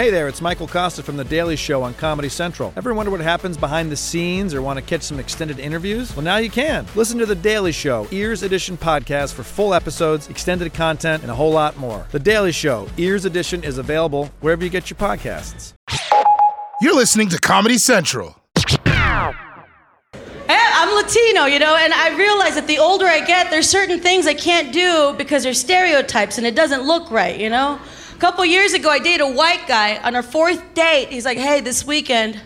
Hey there, it's Michael Kosta from The Daily Show on Comedy Central. Ever wonder what happens behind the scenes or want to catch some extended interviews? Well, now you can. Listen to The Daily Show, Ears Edition podcast for full episodes, extended content, and a whole lot more. The Daily Show, Ears Edition is available wherever you get your podcasts. You're listening to Comedy Central. Eh, I'm Latino, you know, and I realize that the older I get, there's certain things I can't do because they're stereotypes and it doesn't look right, you know? Couple years ago, I dated a white guy. On our fourth date, he's like, hey, this weekend,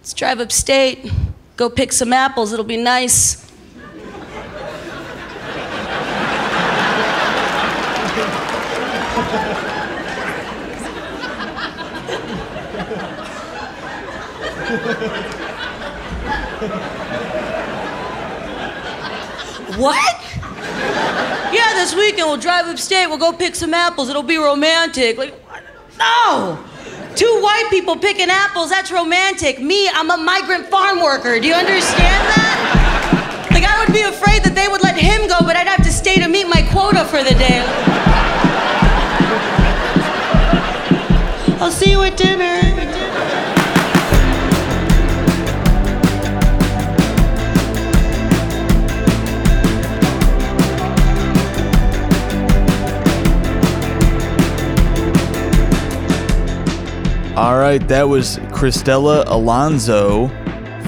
let's drive upstate, go pick some apples, it'll be nice. What? Yeah, this weekend we'll drive upstate, we'll go pick some apples, it'll be romantic. Like, no! Two white people picking apples, that's romantic. Me, I'm a migrant farm worker. Do you understand that? Like, I would be afraid that they would let him go, but I'd have to stay to meet my quota for the day. I'll see you at dinner. All right, that was Cristela Alonzo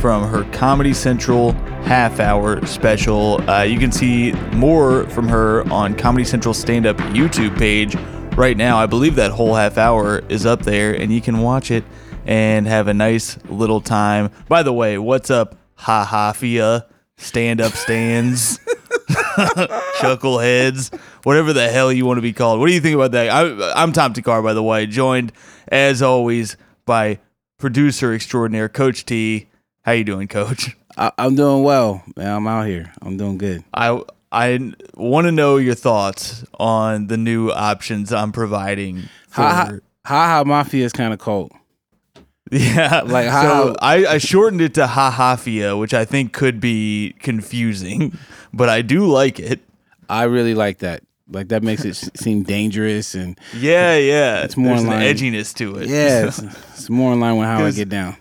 from her Comedy Central half hour special. Uh, you can see more from her on Comedy Central stand up YouTube page right now. I believe that whole half hour is up there, and you can watch it and have a nice little time. By the way, what's up, Ha Ha Fia? Stand up stands. chuckleheads, whatever the hell you want to be called. What do you think about that? I, I'm Tom Thakkar, by the way, joined as always by producer extraordinaire Coach T. How you doing, Coach? I, am doing well, man. I'm out here. I'm doing good. I I want to know your thoughts on the new options I'm providing. For... Ha ha, ha ha Mafia is kind of cold. Yeah, like so I, I shortened it to Ha Hafia, which I think could be confusing, but I do like it. I really like that. Like that makes it seem dangerous and yeah, yeah. It's more There's in line, edginess to it. Yeah, it's, it's more in line with how I get down.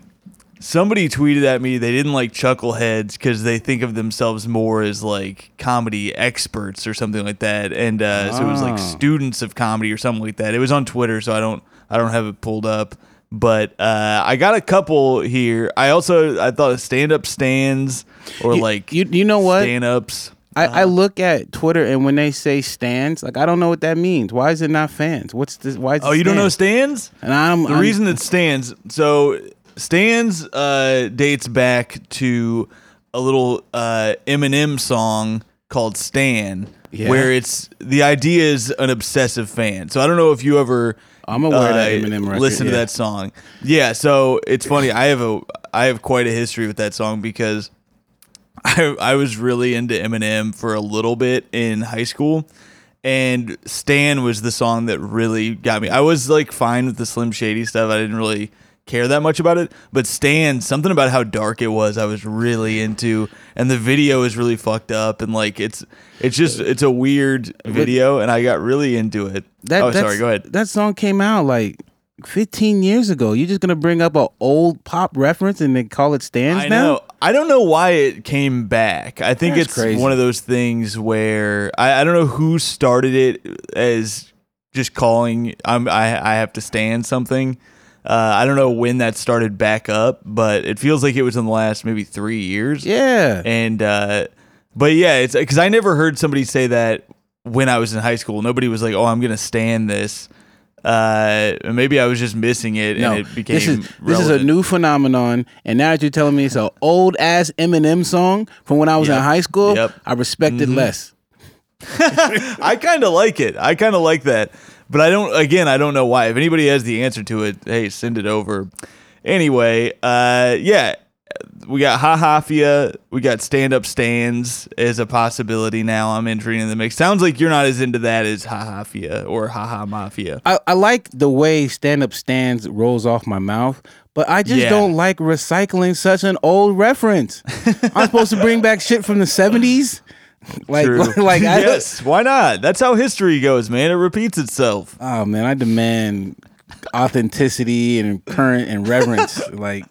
Somebody tweeted at me they didn't like chuckleheads because they think of themselves more as like comedy experts or something like that, and uh, oh. so it was like ah. students of comedy or something like that. It was on Twitter, so I don't I don't have it pulled up but uh, I got a couple here. I also I thought stand up stands or you, like you you know what stand ups. I, I look at Twitter and when they say stands, like I don't know what that means. Why is it not fans? What's this? Why? Is oh, you don't know stands? And I'm the I'm, reason it stands. So stands uh, dates back to a little uh, Eminem song called Stan, yeah. where it's the idea is an obsessive fan. So I don't know if you ever I'm aware uh, that Eminem record, listen yeah. to that song. Yeah, so it's funny. I have a I have quite a history with that song because I I was really into Eminem for a little bit in high school. And Stan was the song that really got me. I was like fine with the Slim Shady stuff. I didn't really care that much about it. But Stan, something about how dark it was, I was really into, and the video is really fucked up, and like it's it's just it's a weird video, and I got really into it. That, oh, sorry, go ahead. That song came out like 15 years ago. You're just gonna bring up an old pop reference and then call it stands I now? Know. I don't know why it came back. I think That's it's crazy. one of those things where I, I don't know who started it as just calling I'm I, I have to stand something. Uh, I don't know when that started back up, but it feels like it was in the last maybe three years. Yeah. And, uh, but yeah, it's because I never heard somebody say that when I was in high school. Nobody was like, oh, I'm going to stand this. Uh, maybe I was just missing it no, and it became. This is, this is a new phenomenon, and now that you're telling me it's an old ass Eminem song from when I was yep. in high school, yep. I respect mm-hmm. it less. I kind of like it. I kind of like that. But I don't. Again, I don't know why. If anybody has the answer to it, hey, send it over. Anyway, uh, yeah, we got Ha Hafia, we got stand up stands as a possibility now. I'm entering in the mix. Sounds like you're not as into that as Ha Hafia or Ha Ha Mafia. I, I like the way stand up stands rolls off my mouth, but I just yeah. don't like recycling such an old reference. I'm supposed to bring back shit from the 70s. like, True. like, yes, why not? That's how history goes, man. It repeats itself. Oh man, I demand authenticity and current and reverence. like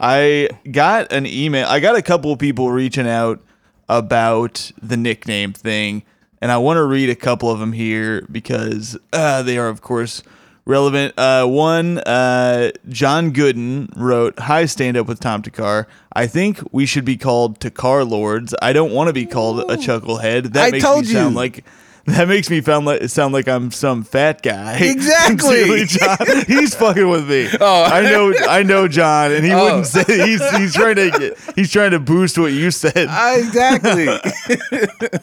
I got an email. I got a couple of people reaching out about the nickname thing, and I want to read a couple of them here because uh, they are, of course, relevant. Uh, one, uh, John Gooden wrote, "Hi, stand up with Tom Thakkar. I think we should be called Thakkar Lords. I don't want to be called a chucklehead. That I makes me sound like." That makes me sound like sound like I'm some fat guy. Exactly. John. He's fucking with me. Oh. I know, I know, John, and he Oh. wouldn't say he's he's trying to get, he's trying to boost what you said. exactly.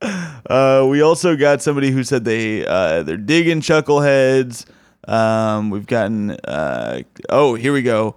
Uh, we also got somebody who said they uh, they're digging chuckleheads. Um, we've gotten uh, oh here we go.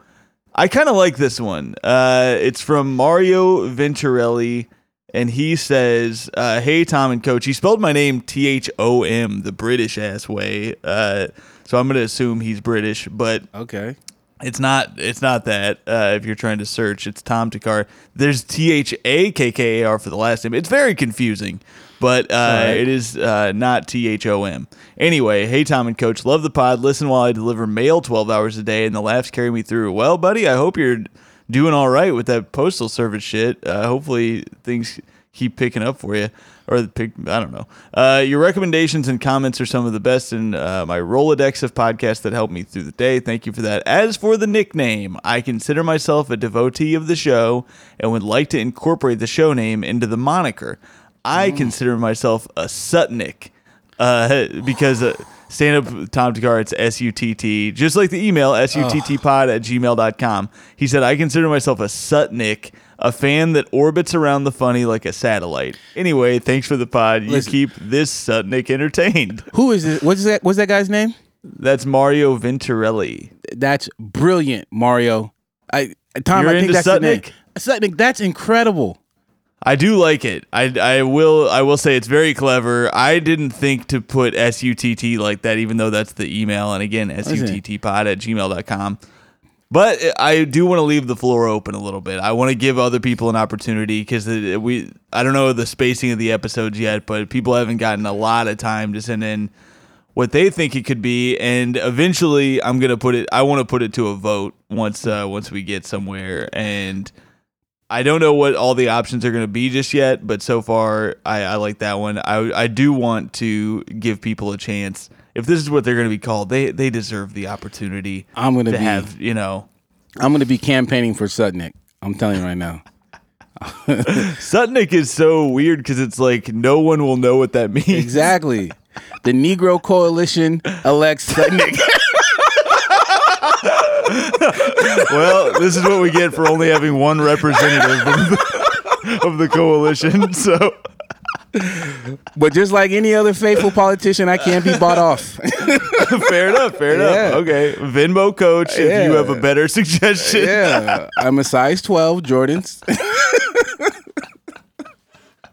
I kind of like this one. Uh, it's from Mario Venturelli, and he says, uh, "Hey Tom and Coach." He spelled my name T H O M, the British ass way. Uh, so I'm gonna assume he's British, but okay. it's not. It's not that. Uh, if you're trying to search, it's Tom Thakkar. There's T H A K K A R for the last name. It's very confusing, but uh, Alright. it is uh, not T H O M. Anyway, hey Tom and Coach, love the pod. Listen while I deliver mail 12 hours a day, and the laughs carry me through. Well, buddy, I hope you're doing all right with that postal service shit. Uh, hopefully things keep picking up for you. Or pick, I don't know. Uh, your recommendations and comments are some of the best in uh, my Rolodex of podcasts that help me through the day. Thank you for that. As for the nickname, I consider myself a devotee of the show and would like to incorporate the show name into the moniker. I consider myself a Sutnik uh, because uh, stand up Tom Thakkar, it's S U T T, just like the email, S U T T pod at gmail.com. He said, I consider myself a Sutnik, a fan that orbits around the funny like a satellite. Anyway, thanks for the pod. You Listen. keep this Sutnik entertained. Who is it? What's that? What's that guy's name? That's Mario Venturelli. That's brilliant, Mario. I Tom, You're I think into that's the name. Sutnik? Sutnik. That's incredible. I do like it. I, I will I will say it's very clever. I didn't think to put S U T T like that, even though that's the email. And again, S U T T pod at gmail.com. But I do want to leave the floor open a little bit. I want to give other people an opportunity because we I don't know the spacing of the episodes yet, but people haven't gotten a lot of time to send in what they think it could be, and eventually I'm gonna put it. I want to put it to a vote once uh, once we get somewhere, and I don't know what all the options are gonna be just yet. But so far, I, I like that one. I I do want to give people a chance. If this is what they're gonna be called, they they deserve the opportunity. I'm gonna be- have you know I'm gonna be campaigning for Sutnik. I'm telling you right now. Sutnik is so weird because it's like no one will know what that means. Exactly. The Negro Coalition elects Sutnik. well, this is what we get for only having one representative of the, of the coalition. So. but just like any other faithful politician, I can't be bought off. fair enough. Fair enough. Okay, Venmo coach. If you have a better suggestion, yeah, I'm a size 12 Jordans.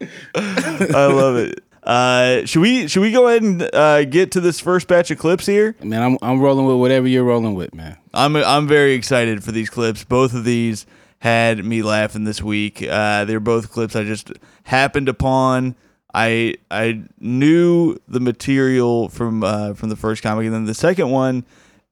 I love it. Uh, should we should we go ahead and uh, get to this first batch of clips here? Man, I'm I'm rolling with whatever you're rolling with, man. I'm I'm very excited for these clips. Both of these had me laughing this week. Uh, they're both clips I just happened upon. I I knew the material from uh, from the first comic, and then the second one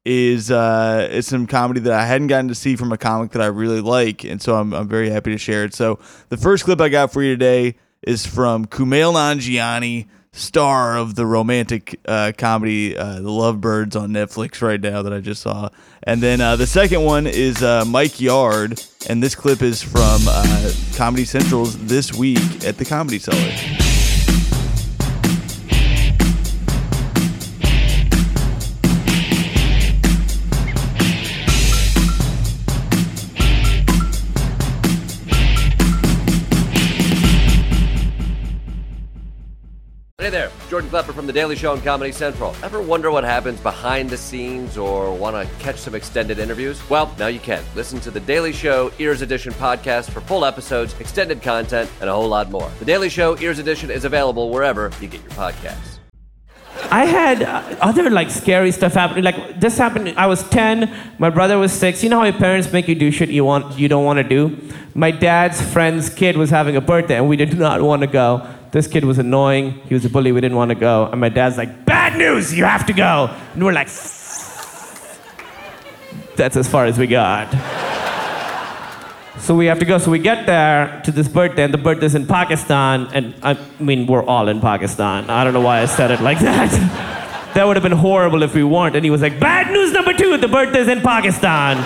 is uh, it's some comedy that I hadn't gotten to see from a comic that I really like, and so I'm I'm very happy to share it. So the first clip I got for you today is from Kumail Nanjiani, star of the romantic uh, comedy uh, The Lovebirds on Netflix right now that I just saw. And then uh, the second one is uh, Mike Yard, and this clip is from Comedy Central's This Week at the Comedy Cellar. Jordan Klepper from The Daily Show on Comedy Central. Ever wonder what happens behind the scenes or want to catch some extended interviews? Well, now you can. Listen to The Daily Show Ears Edition podcast for full episodes, extended content, and a whole lot more. The Daily Show Ears Edition is available wherever you get your podcasts. I had uh, other like scary stuff happen. Like this happened. I was 10. My brother was six. You know how your parents make you do shit you want, you don't want to do. My dad's friend's kid was having a birthday, and we did not want to go. This kid was annoying. He was a bully. We didn't want to go. And my dad's like, bad news, you have to go. And we're like, that's as far as we got. So we have to go. So we get there to this birthday, and the birthday's in Pakistan. And I mean, we're all in Pakistan. I don't know why I said it like that. that would have been horrible if we weren't. And he was like, bad news number two, the birthday's in Pakistan.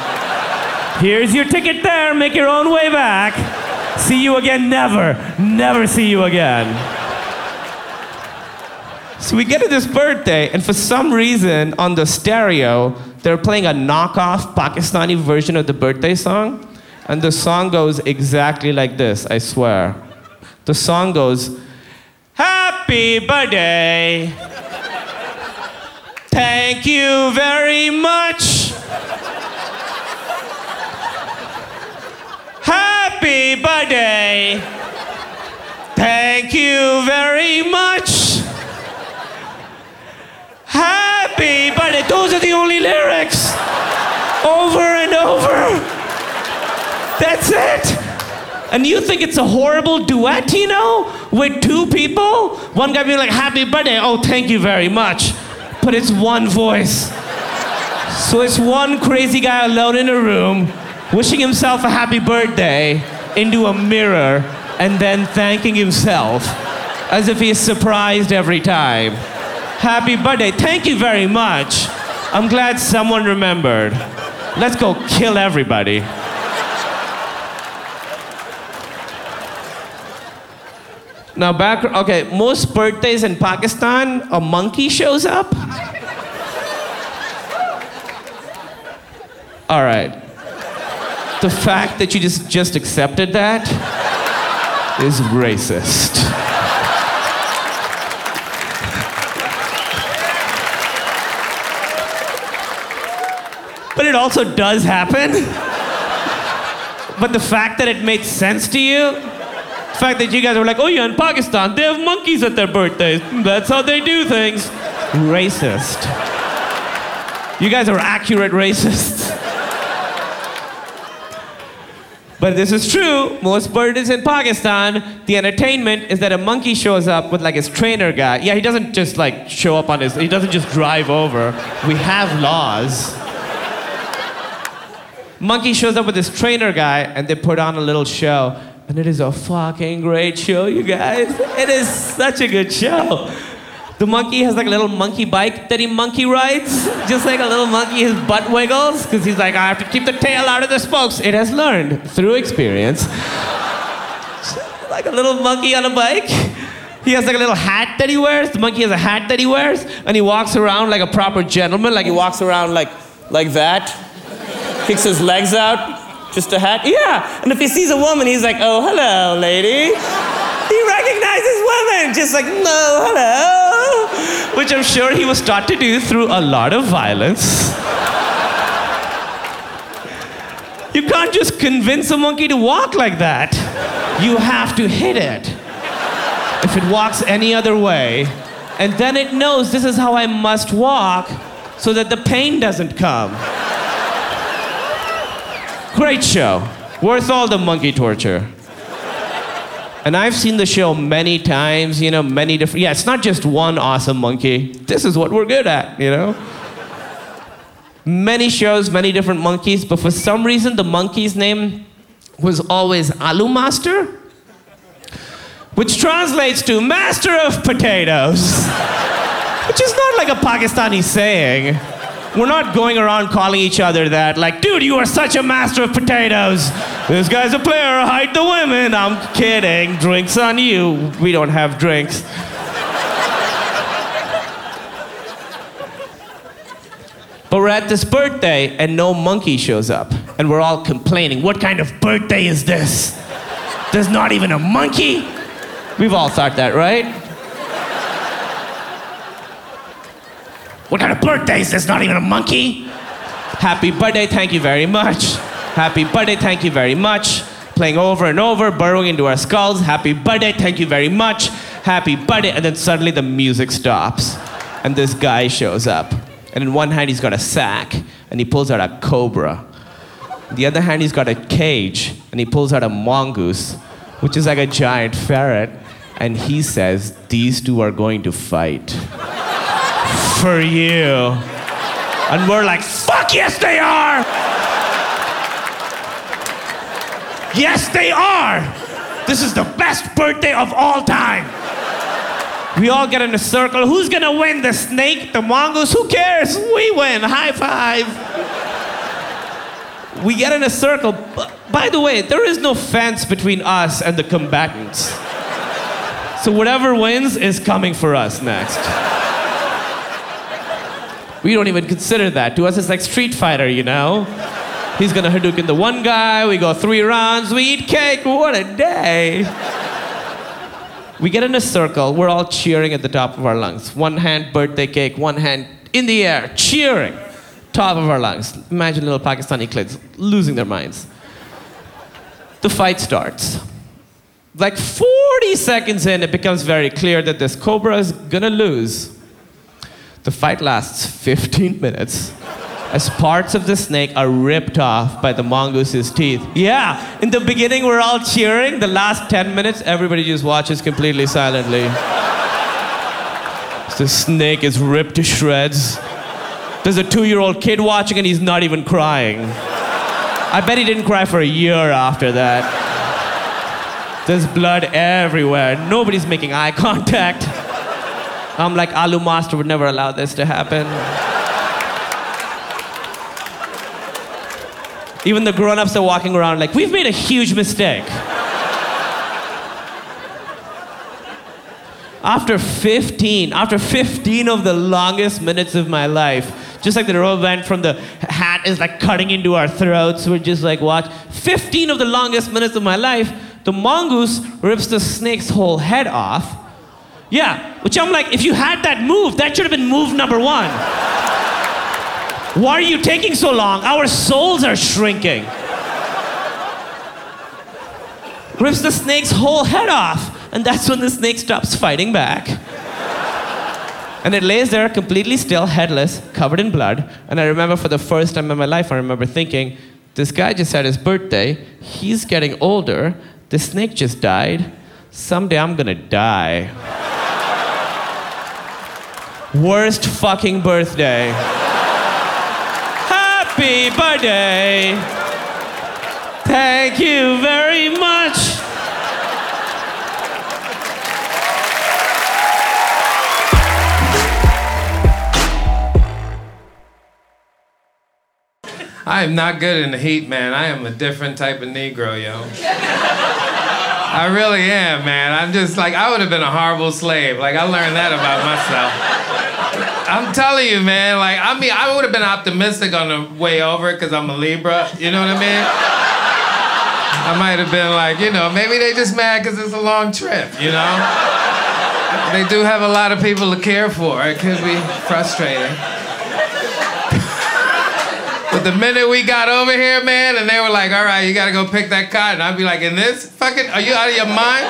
Here's your ticket there. Make your own way back. See you again, never. Never see you again. So we get to this birthday, and for some reason on the stereo, they're playing a knockoff Pakistani version of the birthday song. And the song goes exactly like this, I swear. The song goes, Happy birthday. Thank you very much. Happy birthday. Thank you very much. Happy birthday. Those are the only lyrics. Over and over. That's it. And you think it's a horrible duet, you know, with two people? One guy being like, Happy birthday. Oh, thank you very much. But it's one voice. So it's one crazy guy alone in a room, wishing himself a happy birthday into a mirror, and then thanking himself as if he is surprised every time. Happy birthday. Thank you very much. I'm glad someone remembered. Let's go kill everybody. Now, back, okay, most birthdays in Pakistan, a monkey shows up. All right. The fact that you just, just accepted that is racist. But it also does happen. But the fact that it made sense to you, the fact that you guys were like, oh yeah, in Pakistan, they have monkeys at their birthdays. That's how they do things. Racist. You guys are accurate racists. But this is true. Most birthdays in Pakistan, the entertainment is that a monkey shows up with like his trainer guy. Yeah, he doesn't just like show up on his, he doesn't just drive over. We have laws. Monkey shows up with his trainer guy and they put on a little show. And it is a fucking great show, you guys. It is such a good show. The monkey has like a little monkey bike that he monkey rides. Just like a little monkey, his butt wiggles. Because he's like, I have to keep the tail out of the spokes. It has learned through experience. like a little monkey on a bike. He has like a little hat that he wears. The monkey has a hat that he wears. And he walks around like a proper gentleman. Like he walks around like, like that. Kicks his legs out. Just a hat. Yeah. And if he sees a woman, he's like, oh, hello, lady. Recognizes women, just like, no, hello. Which I'm sure he was taught to do through a lot of violence. You can't just convince a monkey to walk like that. You have to hit it. If it walks any other way, and then it knows this is how I must walk so that the pain doesn't come. Great show. Worth all the monkey torture. And I've seen the show many times, you know, many different. Yeah, it's not just one awesome monkey. This is what we're good at, you know? Many shows, many different monkeys, but for some reason the monkey's name was always Alu Master, which translates to Master of Potatoes, which is not like a Pakistani saying. We're not going around calling each other that, like, dude, you are such a master of potatoes. This guy's a player, hide the women. I'm kidding. Drinks on you. We don't have drinks. But we're at this birthday and no monkey shows up. And we're all complaining. What kind of birthday is this? There's not even a monkey? We've all thought that, right? What kind of birthday is this? Not even a monkey? Happy birthday, thank you very much. Happy birthday, thank you very much. Playing over and over, burrowing into our skulls. Happy birthday, thank you very much. Happy birthday. And then suddenly the music stops. And this guy shows up. And in one hand, he's got a sack. And he pulls out a cobra. In the other hand, he's got a cage. And he pulls out a mongoose, which is like a giant ferret. and he says, These two are going to fight. For you. And we're like, Fuck yes, they are! Yes, they are! This is the best birthday of all time! We all get in a circle. Who's gonna win? The snake? The mongoose? Who cares? We win. High five. We get in a circle. By the way, there is no fence between us and the combatants. So whatever wins is coming for us next. We don't even consider that. To us, it's like Street Fighter, you know? He's gonna Hadouken the one guy, we go three rounds, we eat cake, what a day! We get in a circle, we're all cheering at the top of our lungs. One hand, birthday cake, one hand in the air, cheering, top of our lungs. Imagine little Pakistani kids losing their minds. The fight starts. Like 40 seconds in, it becomes very clear that this cobra is gonna lose. The fight lasts 15 minutes as parts of the snake are ripped off by the mongoose's teeth. Yeah, in the beginning we're all cheering. The last 10 minutes, everybody just watches completely silently. the snake is ripped to shreds. There's a two year old kid watching and he's not even crying. I bet he didn't cry for a year after that. There's blood everywhere. Nobody's making eye contact. I'm like, Alu Master would never allow this to happen. Even the grown ups are walking around like, we've made a huge mistake. After 15, after 15 of the longest minutes of my life, just like the rope went from the hat is like cutting into our throats, we're just like, what? 15 of the longest minutes of my life, the mongoose rips the snake's whole head off. Yeah, which I'm like, if you had that move, that should have been move number one. Why are you taking so long? Our souls are shrinking. Rips the snake's whole head off, and that's when the snake stops fighting back. And it lays there completely still, headless, covered in blood. And I remember for the first time in my life, I remember thinking, this guy just had his birthday, he's getting older, the snake just died. Someday I'm gonna die. Worst fucking birthday. Happy birthday. Thank you very much. I am not good in the heat, man. I am a different type of Negro, yo. I really am, man. I'm just like, I would have been a horrible slave. Like, I learned that about myself. I'm telling you, man, like, I mean, I would have been optimistic on the way over because I'm a Libra. You know what I mean? I might have been like, you know, maybe they just mad because it's a long trip, you know? They do have a lot of people to care for. It could be frustrating. The minute we got over here, man, and they were like, all right, you gotta go pick that cotton, I'd be like, in this fucking, are you out of your mind?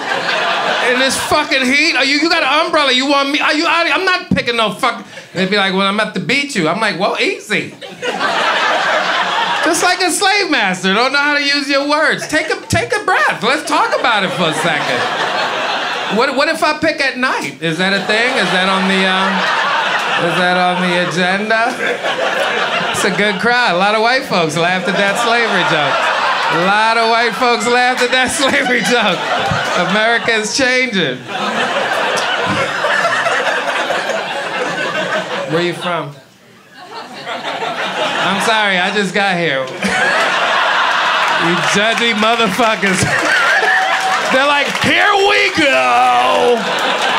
In this fucking heat? Are you, you got an umbrella, you want me, are you out of, I'm not picking no fuck. They'd be like, well, I'm about to beat you. I'm like, well, easy. Just like a slave master, don't know how to use your words. Take a, take a breath, let's talk about it for a second. What, what if I pick at night? Is that a thing? Is that on the, um, is that on the agenda? It's a good crowd. A lot of white folks laughed at that slavery joke. A lot of white folks laughed at that slavery joke. America is changing. Where you from? I'm sorry, I just got here. You judgy motherfuckers. They're like, here we go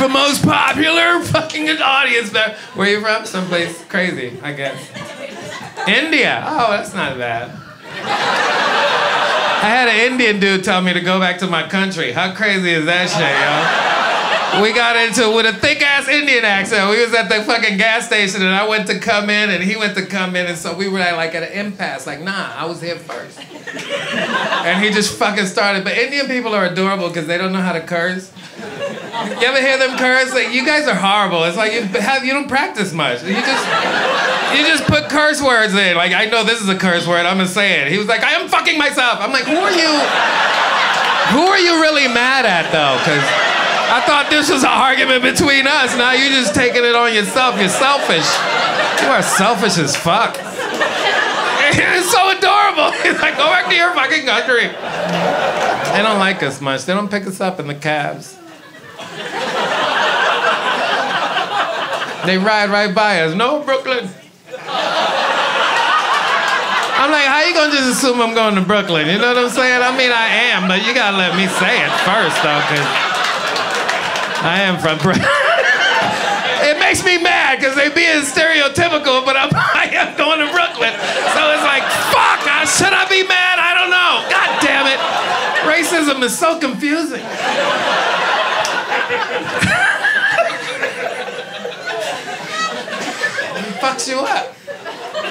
the most popular fucking audience there. Where you from? Someplace crazy, I guess. India. Oh, that's not bad. I had an Indian dude tell me to go back to my country. How crazy is that shit, yo? We got into it with a thick ass Indian accent. We was at the fucking gas station and I went to come in and he went to come in and so we were like at an impasse. Like, nah, I was here first. and he just fucking started. But Indian people are adorable because they don't know how to curse. You ever hear them curse? Like you guys are horrible. It's like you have you don't practice much. You just you just put curse words in. Like I know this is a curse word. I'm gonna say it. He was like, I am fucking myself. I'm like, who are you? Who are you really mad at though? Because I thought this was an argument between us. Now you're just taking it on yourself. You're selfish. You are selfish as fuck. It's so adorable. He's like, go back to your fucking country. They don't like us much. They don't pick us up in the cabs. They ride right by us. No, Brooklyn. I'm like, how you gonna just assume I'm going to Brooklyn? You know what I'm saying? I mean, I am, but you gotta let me say it first, though, because I am from Brooklyn. it makes me mad because they being stereotypical, but I'm, I am going to Brooklyn. So it's like, fuck, I, should I be mad? I don't know. God damn it. Racism is so confusing. It fucks you up.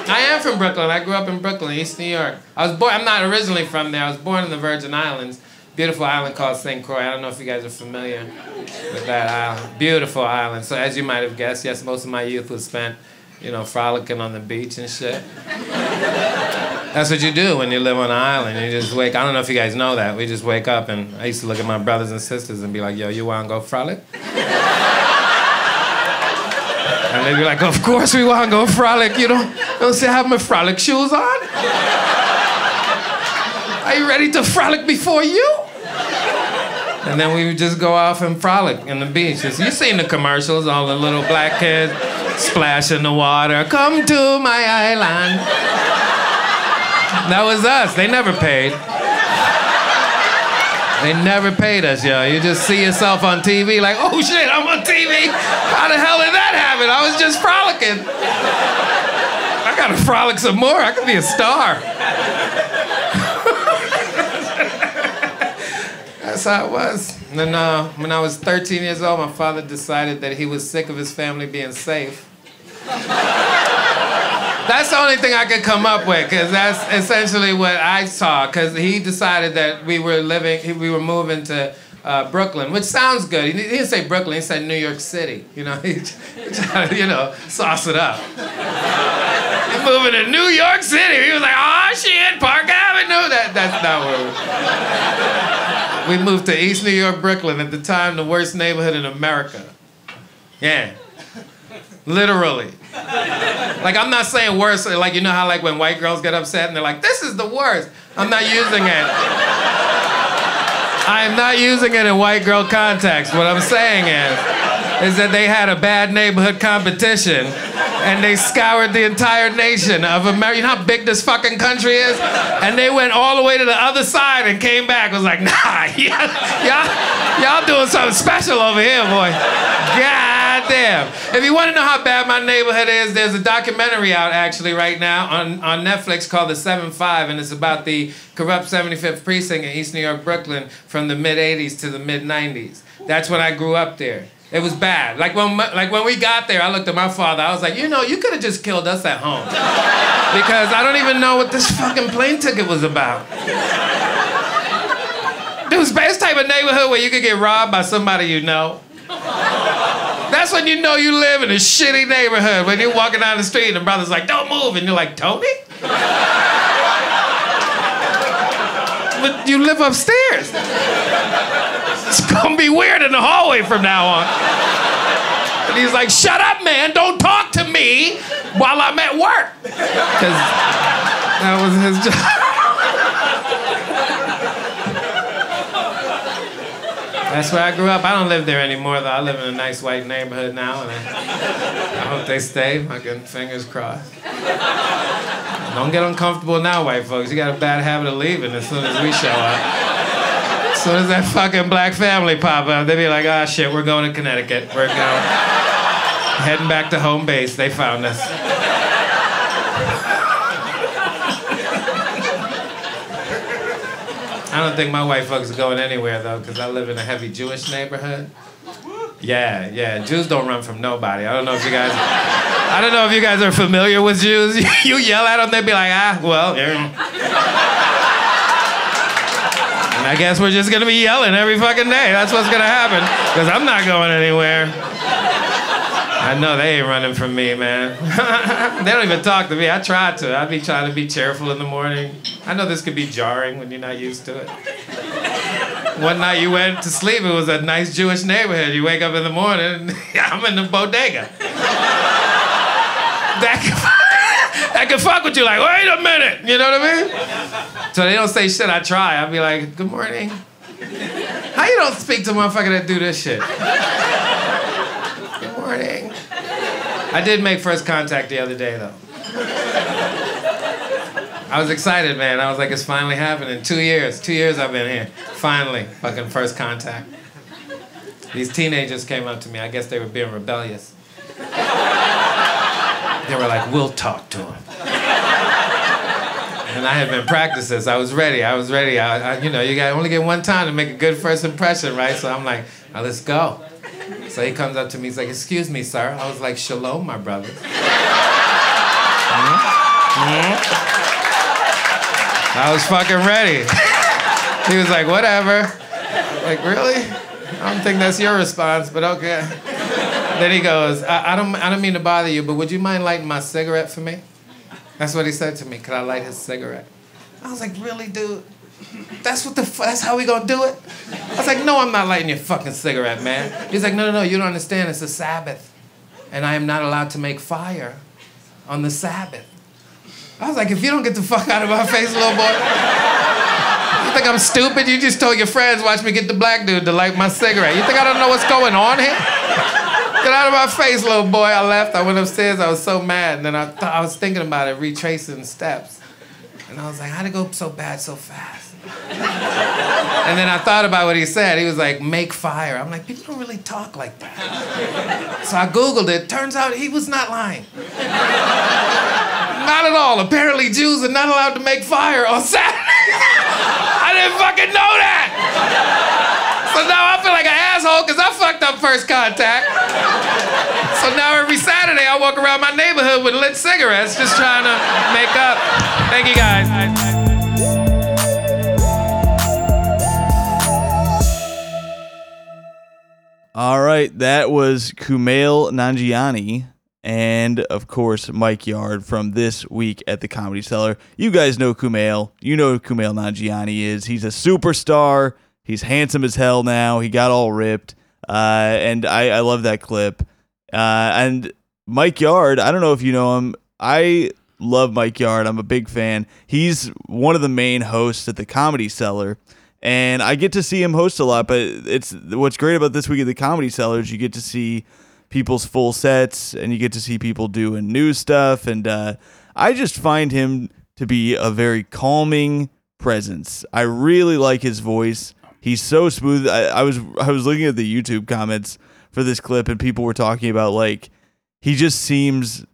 I am from Brooklyn. I grew up in Brooklyn, East New York. I was born. I'm not originally from there. I was born in the Virgin Islands, beautiful island called St. Croix. I don't know if you guys are familiar with that island. Beautiful island. So as you might have guessed, yes, most of my youth was spent, you know, frolicking on the beach and shit. That's what you do when you live on an island. You just wake. I don't know if you guys know that. We just wake up, and I used to look at my brothers and sisters and be like, "Yo, you wanna go frolic?" And they'd be like, "Of course we wanna go frolic. You don't don't say I have my frolic shoes on? Are you ready to frolic before you?" And then we would just go off and frolic in the beaches. You seen the commercials, all the little black kids splash in the water. Come to my island. That was us. They never paid. They never paid us, yo. You just see yourself on TV like, oh shit, I'm on TV. How the hell did that happen? I was just frolicking. I gotta frolic some more. I could be a star. That's how it was. And then uh, when I was 13 years old, my father decided that he was sick of his family being safe. That's the only thing I could come up with, because that's essentially what I saw. Because he decided that we were living, we were moving to uh, Brooklyn, which sounds good. He didn't say Brooklyn, he said New York City. You know, he you know, sauce it up. Moving to New York City. He was like, oh shit, Park Avenue. That, that's not what we moved to East New York, Brooklyn, at the time the worst neighborhood in America. Yeah. Literally. Like I'm not saying worse, like you know how like when white girls get upset and they're like, this is the worst. I'm not using it. I am not using it in white girl context. What I'm saying is, is that they had a bad neighborhood competition and they scoured the entire nation of America. You know how big this fucking country is? And they went all the way to the other side and came back. Was like, nah, y'all, y'all, doing something special over here, boy. God damn. If you want to know how bad my neighborhood is, there's a documentary out actually right now on, on Netflix called The 7-5, and it's about the corrupt 75th precinct in East New York, Brooklyn from the mid 80s to the mid 90s. That's when I grew up there. It was bad. Like when, like when we got there, I looked at my father. I was like, you know, you could have just killed us at home. Because I don't even know what this fucking plane ticket was about. It was best type of neighborhood where you could get robbed by somebody you know. That's when you know you live in a shitty neighborhood. When you're walking down the street and the brother's like, don't move. And you're like, Tony? but you live upstairs. It's gonna be weird in the hallway from now on. And he's like, shut up, man. Don't talk to me while I'm at work. Because that was his job. That's where I grew up. I don't live there anymore, though. I live in a nice white neighborhood now, and I, I hope they stay. Fucking fingers crossed. Don't get uncomfortable now, white folks. You got a bad habit of leaving as soon as we show up. Soon as that fucking black family pop up, They'd be like, ah, oh, shit, we're going to Connecticut. We're going. Heading back to home base. They found us. I don't think my white folks are going anywhere though, because I live in a heavy Jewish neighborhood. Yeah, yeah. Jews don't run from nobody. I don't know if you guys. I don't know if you guys are familiar with Jews. you yell at them, they'd be like, ah, well. Yeah. And I guess we're just gonna be yelling every fucking day. That's what's gonna happen. Because I'm not going anywhere. I know they ain't running from me, man. they don't even talk to me. I try to. I'd be trying to be cheerful in the morning. I know this could be jarring when you're not used to it. One night you went to sleep, it was a nice Jewish neighborhood. You wake up in the morning, I'm in the bodega. That that can fuck with you, like, wait a minute, you know what I mean? So they don't say shit, I try. I'll be like, good morning. How you don't speak to a motherfucker that do this shit? Good morning. I did make first contact the other day, though. I was excited, man. I was like, it's finally happening. Two years. Two years I've been here. Finally, fucking first contact. These teenagers came up to me. I guess they were being rebellious. They were like, we'll talk to him. And I had been practicing. I was ready. I was ready. I, I, you know, you got only get one time to make a good first impression, right? So I'm like, now let's go. So he comes up to me. He's like, excuse me, sir. I was like, shalom, my brother. I was fucking ready. He was like, whatever. Like, really? I don't think that's your response, but okay. Then he goes, I, I, don't, I don't mean to bother you, but would you mind lighting my cigarette for me? That's what he said to me. Could I light his cigarette? I was like, really, dude? That's what the fu- that's how we gonna do it? I was like, no, I'm not lighting your fucking cigarette, man. He's like, no, no, no, you don't understand. It's a Sabbath, and I am not allowed to make fire on the Sabbath. I was like, if you don't get the fuck out of my face, little boy. You think I'm stupid? You just told your friends, watch me get the black dude to light my cigarette. You think I don't know what's going on here? Get out of my face, little boy. I left. I went upstairs. I was so mad. And then I, th- I was thinking about it, retracing steps. And I was like, how'd it go so bad so fast? and then I thought about what he said. He was like, make fire. I'm like, people don't really talk like that. So I Googled it. Turns out he was not lying. Not at all. Apparently, Jews are not allowed to make fire on Saturday. I didn't fucking know that. So now I feel like an asshole because First contact. So now every Saturday I walk around my neighborhood with lit cigarettes just trying to make up. Thank you guys. All right, that was Kumail Nanjiani and of course Mike Yard from this week at the Comedy Cellar. You guys know Kumail. You know who Kumail Nanjiani is. He's a superstar. He's handsome as hell now. He got all ripped. Uh, and I, I love that clip. Uh, and Mike Yard, I don't know if you know him. I love Mike Yard. I'm a big fan. He's one of the main hosts at the Comedy Cellar and I get to see him host a lot. But it's what's great about this week at the Comedy Cellar is you get to see people's full sets, and you get to see people doing new stuff. And uh, I just find him to be a very calming presence. I really like his voice. He's so smooth. I, I was I was looking at the YouTube comments for this clip, and people were talking about like he just seems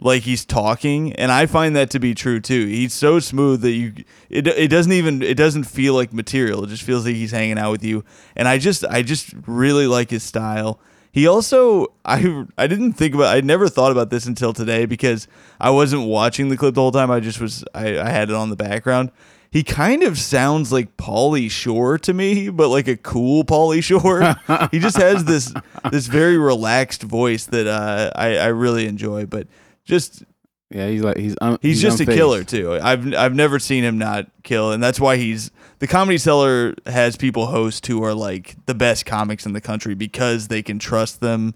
like he's talking. And i find that to be true too. He's so smooth that you it, it doesn't even it doesn't feel like material. It just feels like he's hanging out with you. And i just i just really like his style. He also i i didn't think about i never thought about this until today because i wasn't watching the clip the whole time. I just was i, I had it on the background he kind of sounds like Pauly Shore to me, but like a cool Pauly Shore. he just has this this very relaxed voice that uh, I, I really enjoy. But just Yeah, he's like he's un, he's, just a killer too. I've I've never seen him not kill, and that's why he's the comedy cellar has people host who are like the best comics in the country because they can trust them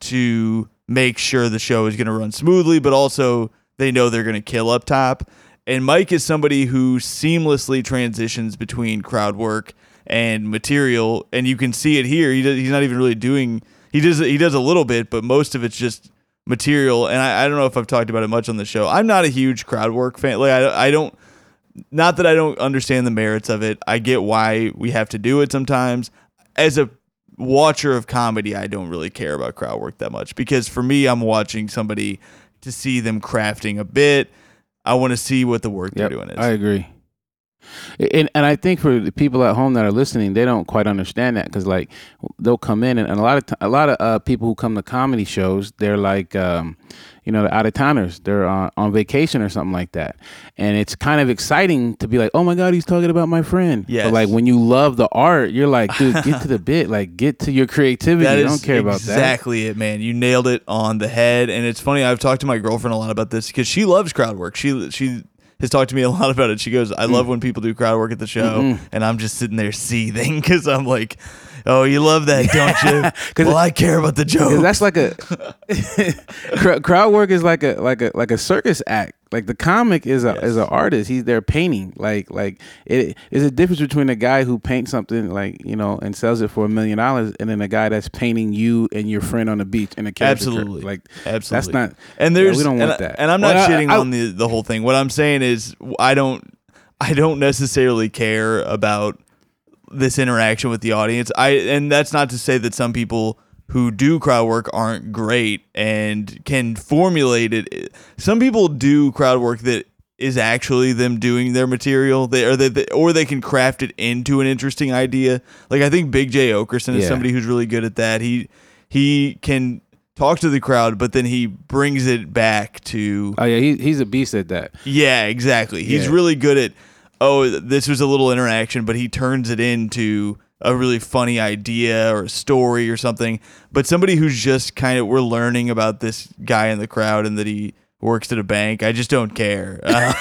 to make sure the show is going to run smoothly, but also they know they're going to kill up top. And Mike is somebody who seamlessly transitions between crowd work and material, and you can see it here. He does, he's not even really doing. He does he does a little bit, but most of it's just material. And I, I don't know if I've talked about it much on the show. I'm not a huge crowd work fan. Like I, I don't. Not that I don't understand the merits of it. I get why we have to do it sometimes. As a watcher of comedy, I don't really care about crowd work that much because for me, I'm watching somebody to see them crafting a bit. I want to see what the work Yep, they're doing is. I agree. And and I think for the people at home that are listening, they don't quite understand that because like they'll come in and, and a lot of t- a lot of uh, people who come to comedy shows, they're like um, you know, they're out of towners, they're on, on vacation or something like that, and it's kind of exciting to be like, oh my god, he's talking about my friend. Yes. But like when you love the art, you're like, dude, get to the bit, like get to your creativity. You don't care about that. exactly it, man. You nailed it on the head. And it's funny. I've talked to my girlfriend a lot about this because she loves crowd work. She she has talked to me a lot about it. She goes, "I love mm. when people do crowd work at the show, and I'm just sitting there seething because I'm like, oh, you love that, don't you? 'Cause well, I care about the joke. that's like a crowd work is like a like a like a circus act. Like the comic is a is an artist. He's there painting. Like like it is a difference between a guy who paints something like you know and sells it for a million dollars, and then a guy that's painting you and your friend on the beach in a caricature. Absolutely, Like absolutely. that's not. And yeah, there's we don't and, want I- that. And I'm not Well, I- shitting I- on the the whole thing. What I'm saying is, I don't I don't necessarily care about this interaction with the audience. I and that's not to say that some people who do crowd work aren't great and can formulate it. Some people do crowd work that is actually them doing their material. They or they, or they can craft it into an interesting idea. Like I think Big Jay Oakerson is Yeah. somebody who's really good at that. He he can talk to the crowd, but then he brings it back to Oh yeah, he, he's a beast at that. yeah, exactly. He's Yeah. really good at oh, this was a little interaction, but he turns it into a really funny idea or a story or something. But somebody who's just kind of we're learning about this guy in the crowd and that he works at a bank. I just don't care. Um,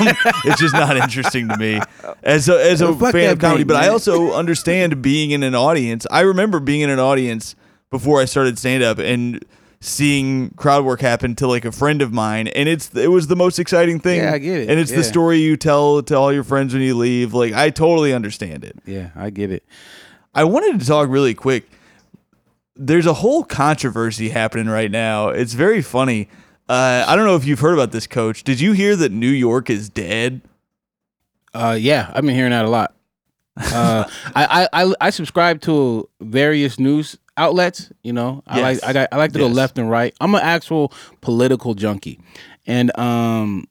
it's just not interesting to me as a, as a Well, fan of comedy. bank, but I also understand being in an audience. I remember being in an audience before I started stand up and seeing crowd work happen to like a friend of mine and it's it was the most exciting thing Yeah, I get it. and it's Yeah. the story you tell to all your friends when you leave like i totally understand it Yeah, I get it. I wanted to talk really quick there's a whole controversy happening right now it's very funny uh, i don't know if you've heard about this coach did you hear that new york is dead Uh, yeah, I've been hearing that a lot. Uh, I, I, I I subscribe to various news outlets. You know, I Yes. like I got I like to go left and right. I'm an actual political junkie, and um,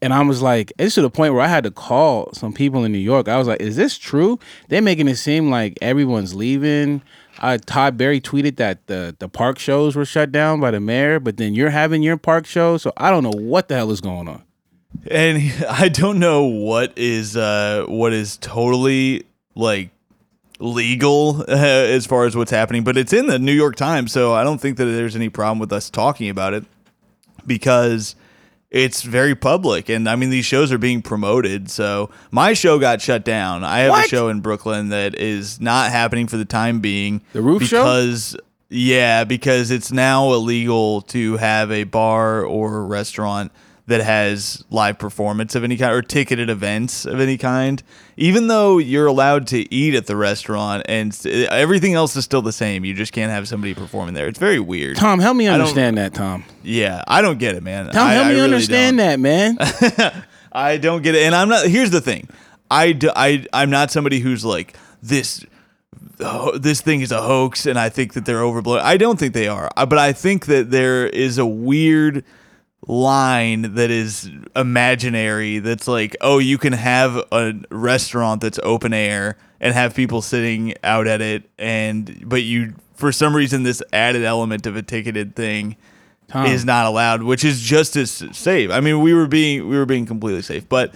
and I was like, it's to the point where I had to call some people in New York. I was like, is this true? They're making it seem like everyone's leaving. Uh, Todd Barry tweeted that the the park shows were shut down by the mayor, but then you're having your park show. So I don't know what the hell is going on. and I don't know what is uh what is totally like legal uh, as far as what's happening, but it's in the New York Times, so I don't think that there's any problem with us talking about it because it's very public and I mean these shows are being promoted. So my show got shut down. I have a show in Brooklyn that is not happening for the time being. The Roof Show? because yeah, because it's now illegal to have a bar or a restaurant that has live performance of any kind or ticketed events of any kind. Even though you're allowed to eat at the restaurant and s- everything else is still the same, you just can't have somebody performing there. It's very weird. Tom, help me understand that. Tom, Yeah, I don't get it, man. Tom, I, help I me really understand don't. that, man. I don't get it, and I'm not. Here's the thing, I I I'm not somebody who's like this. oh, This thing is a hoax, and I think that they're overblown. I don't think they are, Uh, but I think that there is a weird line that is imaginary. That's like, oh, you can have a restaurant that's open air and have people sitting out at it, and but you for some reason this added element of a ticketed thing Tom. is not allowed, which is just as safe. I mean, we were being we were being completely safe, but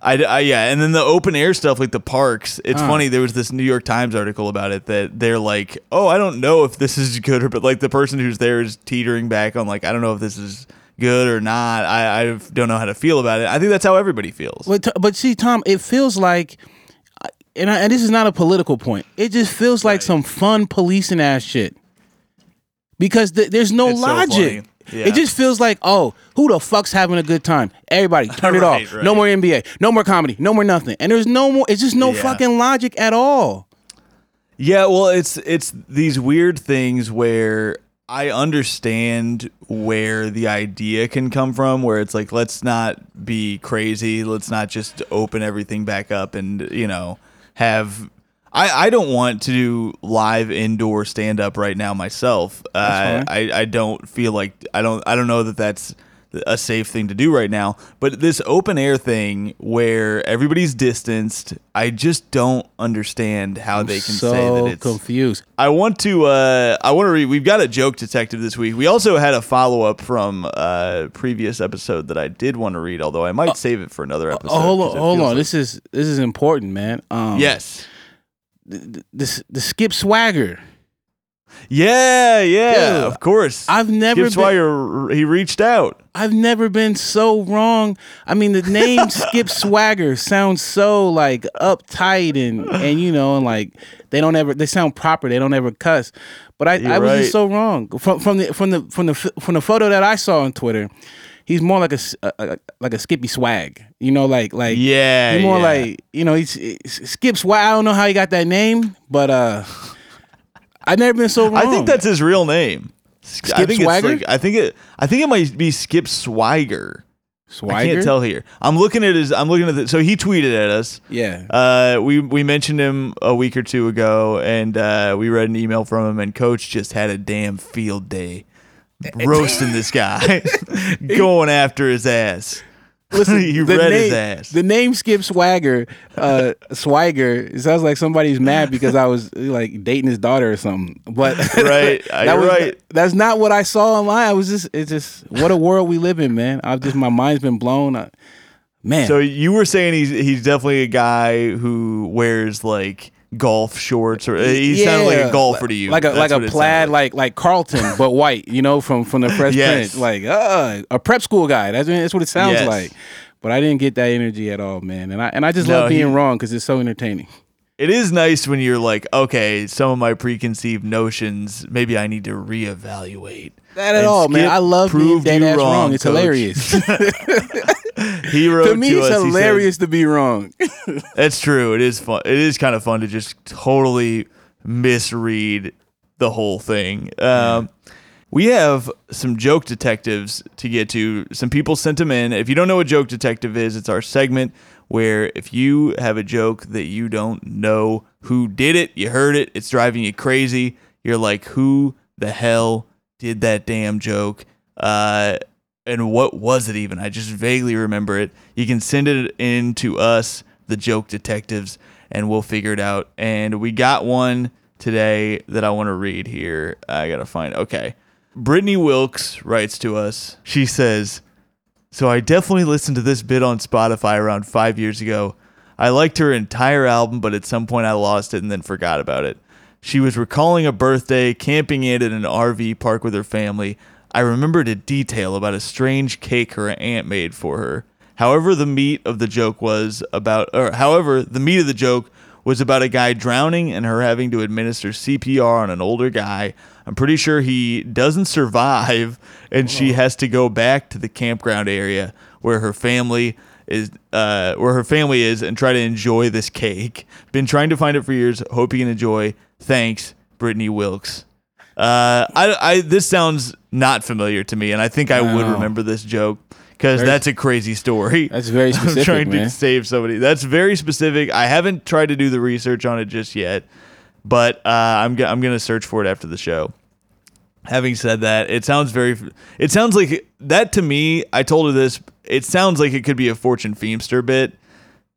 I, I- yeah, and then the open air stuff like the parks. It's Huh. funny. There was this New York Times article about it that they're like, oh, I don't know if this is good or, but like the person who's there is teetering back on like, I don't know if this is good or not. I, I don't know how to feel about it. I think that's how everybody feels. But, but see, Tom, it feels like, and, I, and this is not a political point. It just feels like some fun policing ass shit. Because th- there's no It's logic. funny. Yeah. It just feels like, oh, who the fuck's having a good time? Everybody, turn it Right, off. right. No more NBA. No more comedy. No more nothing. And there's no more. It's just no Yeah. fucking logic at all. Yeah, well, it's it's these weird things where I understand where the idea can come from, where it's like let's not be crazy, let's not just open everything back up and you know have. I, I don't want to do live indoor stand up right now myself. Uh. I, I don't feel like I don't I don't know that that's a safe thing to do right now. But this open air thing where everybody's distanced, I just don't understand how they can so say that it's confused. I want to. Uh, I want to read. We've got a joke detective this week. We also had a follow up from a previous episode that I did want to read, although I might save it for another episode. Oh, hold on, hold on. like- This is this is important, man. Um, yes. the, the, the skip swagger. Yeah. Yeah. Dude, of course. I've never been- Swire. He reached out. I've never been so wrong. I mean, the name Skip Swagger sounds so like uptight and and you know and like they don't ever they sound proper. They don't ever cuss. But I, I was right. just so wrong from from the from the from the from the photo that I saw on Twitter. He's more like a, a- a- like a Skippy Swag, you know, like like Yeah, he's more yeah. like you know he's, he's Skip Swag. I don't know how he got that name, but uh, I've never been so wrong. I think that's his real name. Skip I think Swagger? It's like, I think it. I think it might be Skip Swagger. Swiger. I can't tell here. I'm looking at his. I'm looking at the. So he tweeted at us. Yeah. Uh, we we mentioned him a week or two ago, and uh, we read an email from him, and Coach just had a damn field day, roasting this guy, going after his ass. Listen, the read name, his ass. The name Skip Swagger, uh, Swagger. It sounds like somebody's mad because I was like dating his daughter or something. But Right, that was, right. That's not what I saw online. I was just, it's just what a world we live in, man. I've just my mind's been blown. I, man, So you were saying he's he's definitely a guy who wears like golf shorts, or he sounded like a golfer to you, like a That's like a plaid, sounded like like Carlton, but white. You know, from from the Fresh Yes. Prince, like uh, a prep school guy. That's that's what it sounds Yes. like. But I didn't get that energy at all, man. And I and I just No, love being he- wrong because it's so entertaining. It is nice when you're like, okay, some of my preconceived notions, maybe I need to reevaluate. That at all, man. I love being dead ass wrong. wrong, It's Coach. hilarious. He wrote to me, to it's us, he said- hilarious to be wrong. That's true. It is fun. It is kind of fun to just totally misread the whole thing. Um, we have some joke detectives to get to. Some people sent them in. If you don't know what joke detective is, it's our segment where if you have a joke that you don't know who did it, you heard it, it's driving you crazy. You're like, who the hell did that damn joke? Uh, and what was it even? I just vaguely remember it. You can send it in to us, the joke detectives, and we'll figure it out. And we got one today that I want to read here. I gotta find. Okay, Brittany Wilkes writes to us. She says, "So I definitely listened to this bit on Spotify around five years ago. I liked her entire album, but at some point I lost it and then forgot about it. She was recalling a birthday, camping in at an RV park with her family. I remembered a detail about a strange cake her aunt made for her. However, the meat of the joke was about, or however, the meat of the joke was about a guy drowning and her having to administer CPR on an older guy. I'm pretty sure he doesn't survive, and she has to go back to the campground area where her family is, uh, where her family is, and try to enjoy this cake. Been trying to find it for years. Hope you can enjoy. Thanks, Brittany Wilkes. Uh, I, I, this sounds not familiar to me, and I think I would remember this joke because that's a crazy story. That's very I'm trying man. to save somebody. That's very specific. I haven't tried to do the research on it just yet, but uh, I'm go- I'm gonna search for it after the show. Having said that, it sounds very. It sounds like that to me. I told her this. It sounds like it could be a Fortune Feimster bit.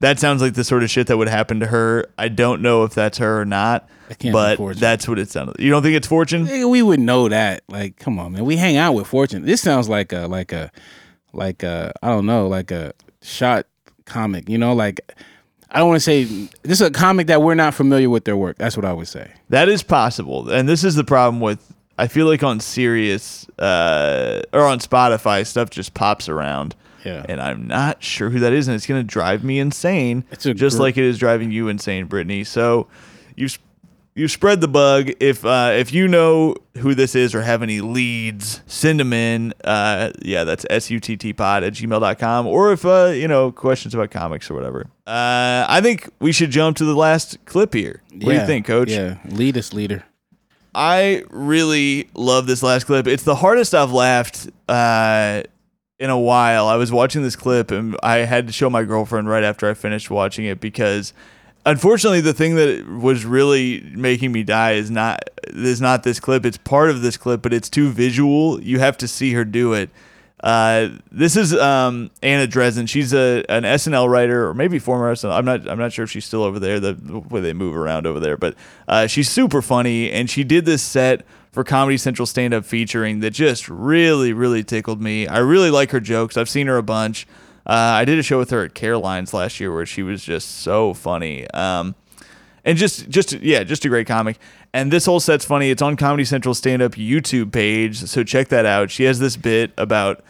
That sounds like the sort of shit that would happen to her. I don't know if that's her or not, but that's what it sounded. You don't think it's Fortune? We would know that. Like, come on, man. We hang out with Fortune. This sounds like a like a like a I don't know, like a shot comic. You know, like I don't want to say this is a comic that we're not familiar with their work. That's what I would say. That is possible, and this is the problem with. I feel like on Sirius uh, or on Spotify, stuff just pops around. Yeah. and I'm not sure who that is, and it's going to drive me insane, It's a just gr- like it is driving you insane, Brittany. So you you spread the bug. If uh, if you know who this is or have any leads, send them in. Uh, yeah, that's suttpod at gmail.com. Or if uh, you know questions about comics or whatever. Uh, I think we should jump to the last clip here. What do you think, Coach? Yeah, lead us, leader. I really love this last clip. It's the hardest I've laughed uh, in a while. I was watching this clip and I had to show my girlfriend right after I finished watching it because unfortunately the thing that was really making me die is not is not this clip. It's part of this clip, but it's too visual. You have to see her do it. Uh, this is um, Anna Drezen. She's a an SNL writer, or maybe former SNL. I'm not. I'm not sure if she's still over there. The way they move around over there, but uh, she's super funny, and she did this set for Comedy Central stand up featuring that just really, really tickled me. I really like her jokes. I've seen her a bunch. Uh, I did a show with her at Caroline's last year where she was just so funny. Um, and just just yeah, just a great comic. And this whole set's funny. It's on Comedy Central stand up YouTube page, so check that out. She has this bit about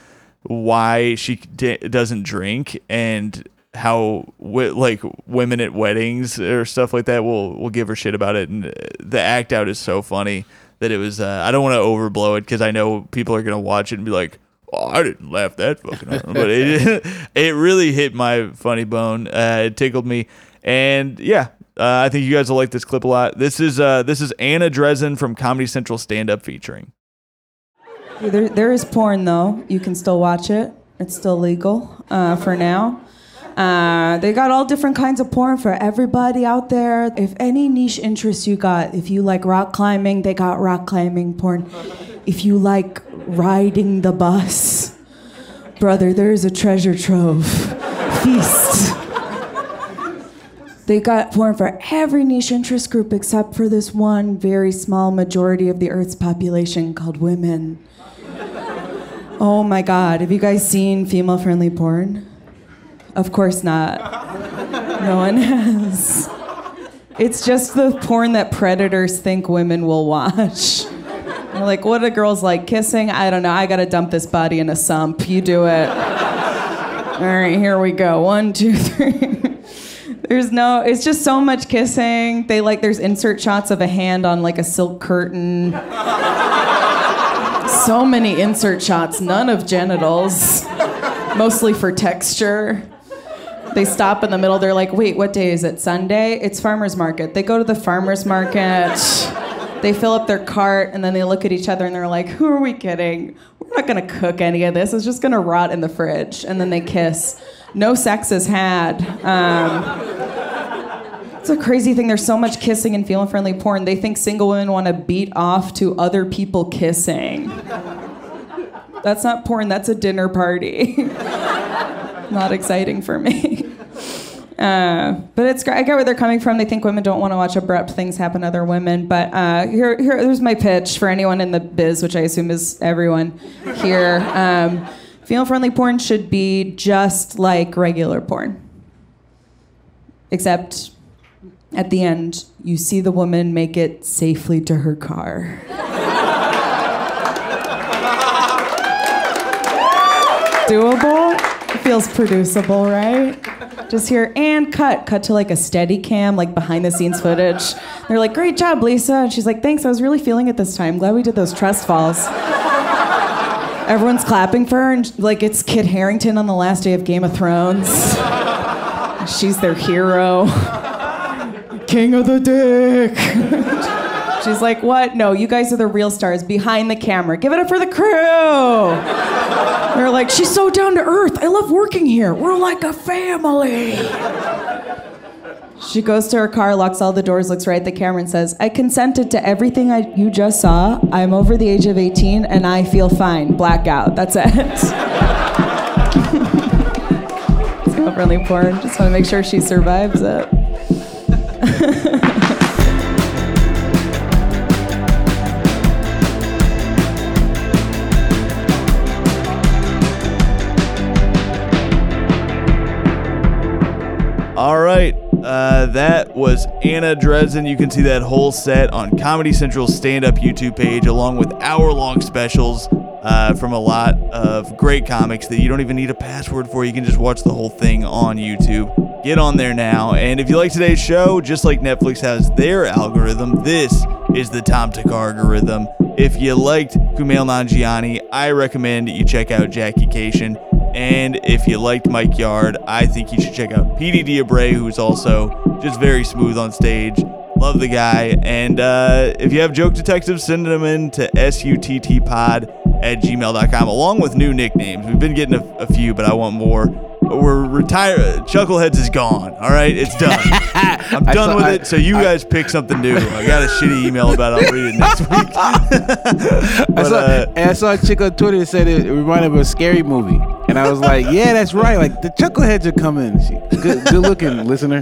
why she d- doesn't drink and how wi- like women at weddings or stuff like that will will give her shit about it and uh, the act out is so funny that it was uh, I don't want to overblow it because I know people are gonna watch it and be like oh, I didn't laugh that fucking hard but it it really hit my funny bone uh, it tickled me and yeah uh, I think you guys will like this clip a lot this is uh, this is Anna Drezen from Comedy Central stand up featuring There, there is porn though. You can still watch it. It's still legal uh, for now. Uh, they got all different kinds of porn for everybody out there. If any niche interest you got, if you like rock climbing, they got rock climbing porn. If you like riding the bus, brother, there is a treasure trove. Feast. They got porn for every niche interest group except for this one very small majority of the Earth's population called women. Oh my god, have you guys seen female friendly porn? Of course not. No one has. It's just the porn that predators think women will watch. They're like, what do girls like? Kissing? I don't know. I gotta dump this body in a sump. You do it. All right, here we go. One, two, three. There's no, it's just so much kissing. They like, there's insert shots of a hand on like a silk curtain. So many insert shots, none of genitals, mostly for texture. They stop in the middle, they're like, wait, what day is it? Sunday? It's farmer's market. They go to the farmer's market, they fill up their cart, and then they look at each other and they're like, who are we kidding? We're not gonna cook any of this, it's just gonna rot in the fridge. And then they kiss. No sex is had. Um, it's a crazy thing. There's so much kissing and feeling friendly porn. They think single women want to beat off to other people kissing. That's not porn, that's a dinner party. not exciting for me. Uh, but it's I get where they're coming from. They think women don't want to watch abrupt things happen to other women. But uh, here, here, here's my pitch for anyone in the biz, which I assume is everyone here. Um, female friendly porn should be just like regular porn, except at the end, you see the woman make it safely to her car. Doable? It feels producible, right? Just here and cut, cut to like a steady cam, like behind the scenes footage. They're like, great job, Lisa. And she's like, thanks, I was really feeling it this time. Glad we did those trust falls. Everyone's clapping for her, and like it's Kit Harington on the last day of Game of Thrones. She's their hero. King of the Dick. She's like, what? No, you guys are the real stars behind the camera. Give it up for the crew. They're like, she's so down to earth. I love working here. We're like a family. She goes to her car, locks all the doors, looks right at the camera, and says, I consented to everything I, you just saw. I'm over the age of 18 and I feel fine. Blackout. That's it. it's not really important. Just want to make sure she survives it. All right. Uh, that was Anna Drezen. You can see that whole set on Comedy Central's stand up YouTube page, along with hour long specials uh, from a lot of great comics that you don't even need a password for. You can just watch the whole thing on YouTube. Get on there now. And if you like today's show, just like Netflix has their algorithm, this is the Tom Thakkar algorithm. If you liked Kumail Nanjiani, I recommend you check out Jackie Kashian. And if you liked Mike Yard, I think you should check out PD Diabre, who's also just very smooth on stage. Love the guy. And uh, if you have joke detectives, send them in to suttpod at gmail.com, along with new nicknames. We've been getting a, a few, but I want more. We're retired. Chuckleheads is gone. All right, it's done. I'm done saw- with I- it. So you guys pick something new. I got a shitty email about it. I'll read it next week. I saw, uh, and I saw a chick on Twitter that said it, reminded me of a scary movie, and I was like, "Yeah, that's right. Like the chuckleheads are coming. She, good, good looking listener."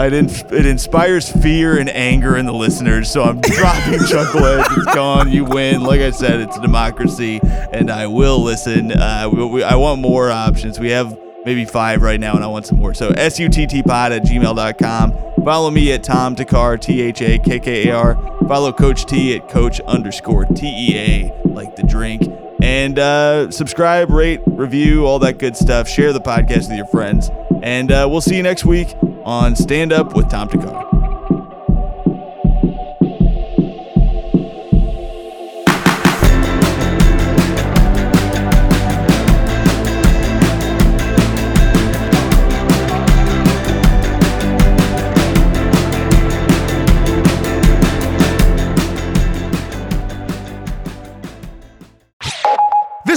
It, it inspires fear and anger in the listeners, so I'm dropping Chuckleheads. It's gone. You win. Like I said, it's a democracy, and I will listen. Uh, we, we, I want more options. We have maybe five right now, and I want some more. So suttpod at gmail.com. Follow me at Tom Thakkar, T H A K K A R. Follow Coach T at Coach underscore T E A, like the drink. And uh, subscribe, rate, review, all that good stuff. Share the podcast with your friends. And uh, we'll see you next week on Stand Up with Tom Thakkar.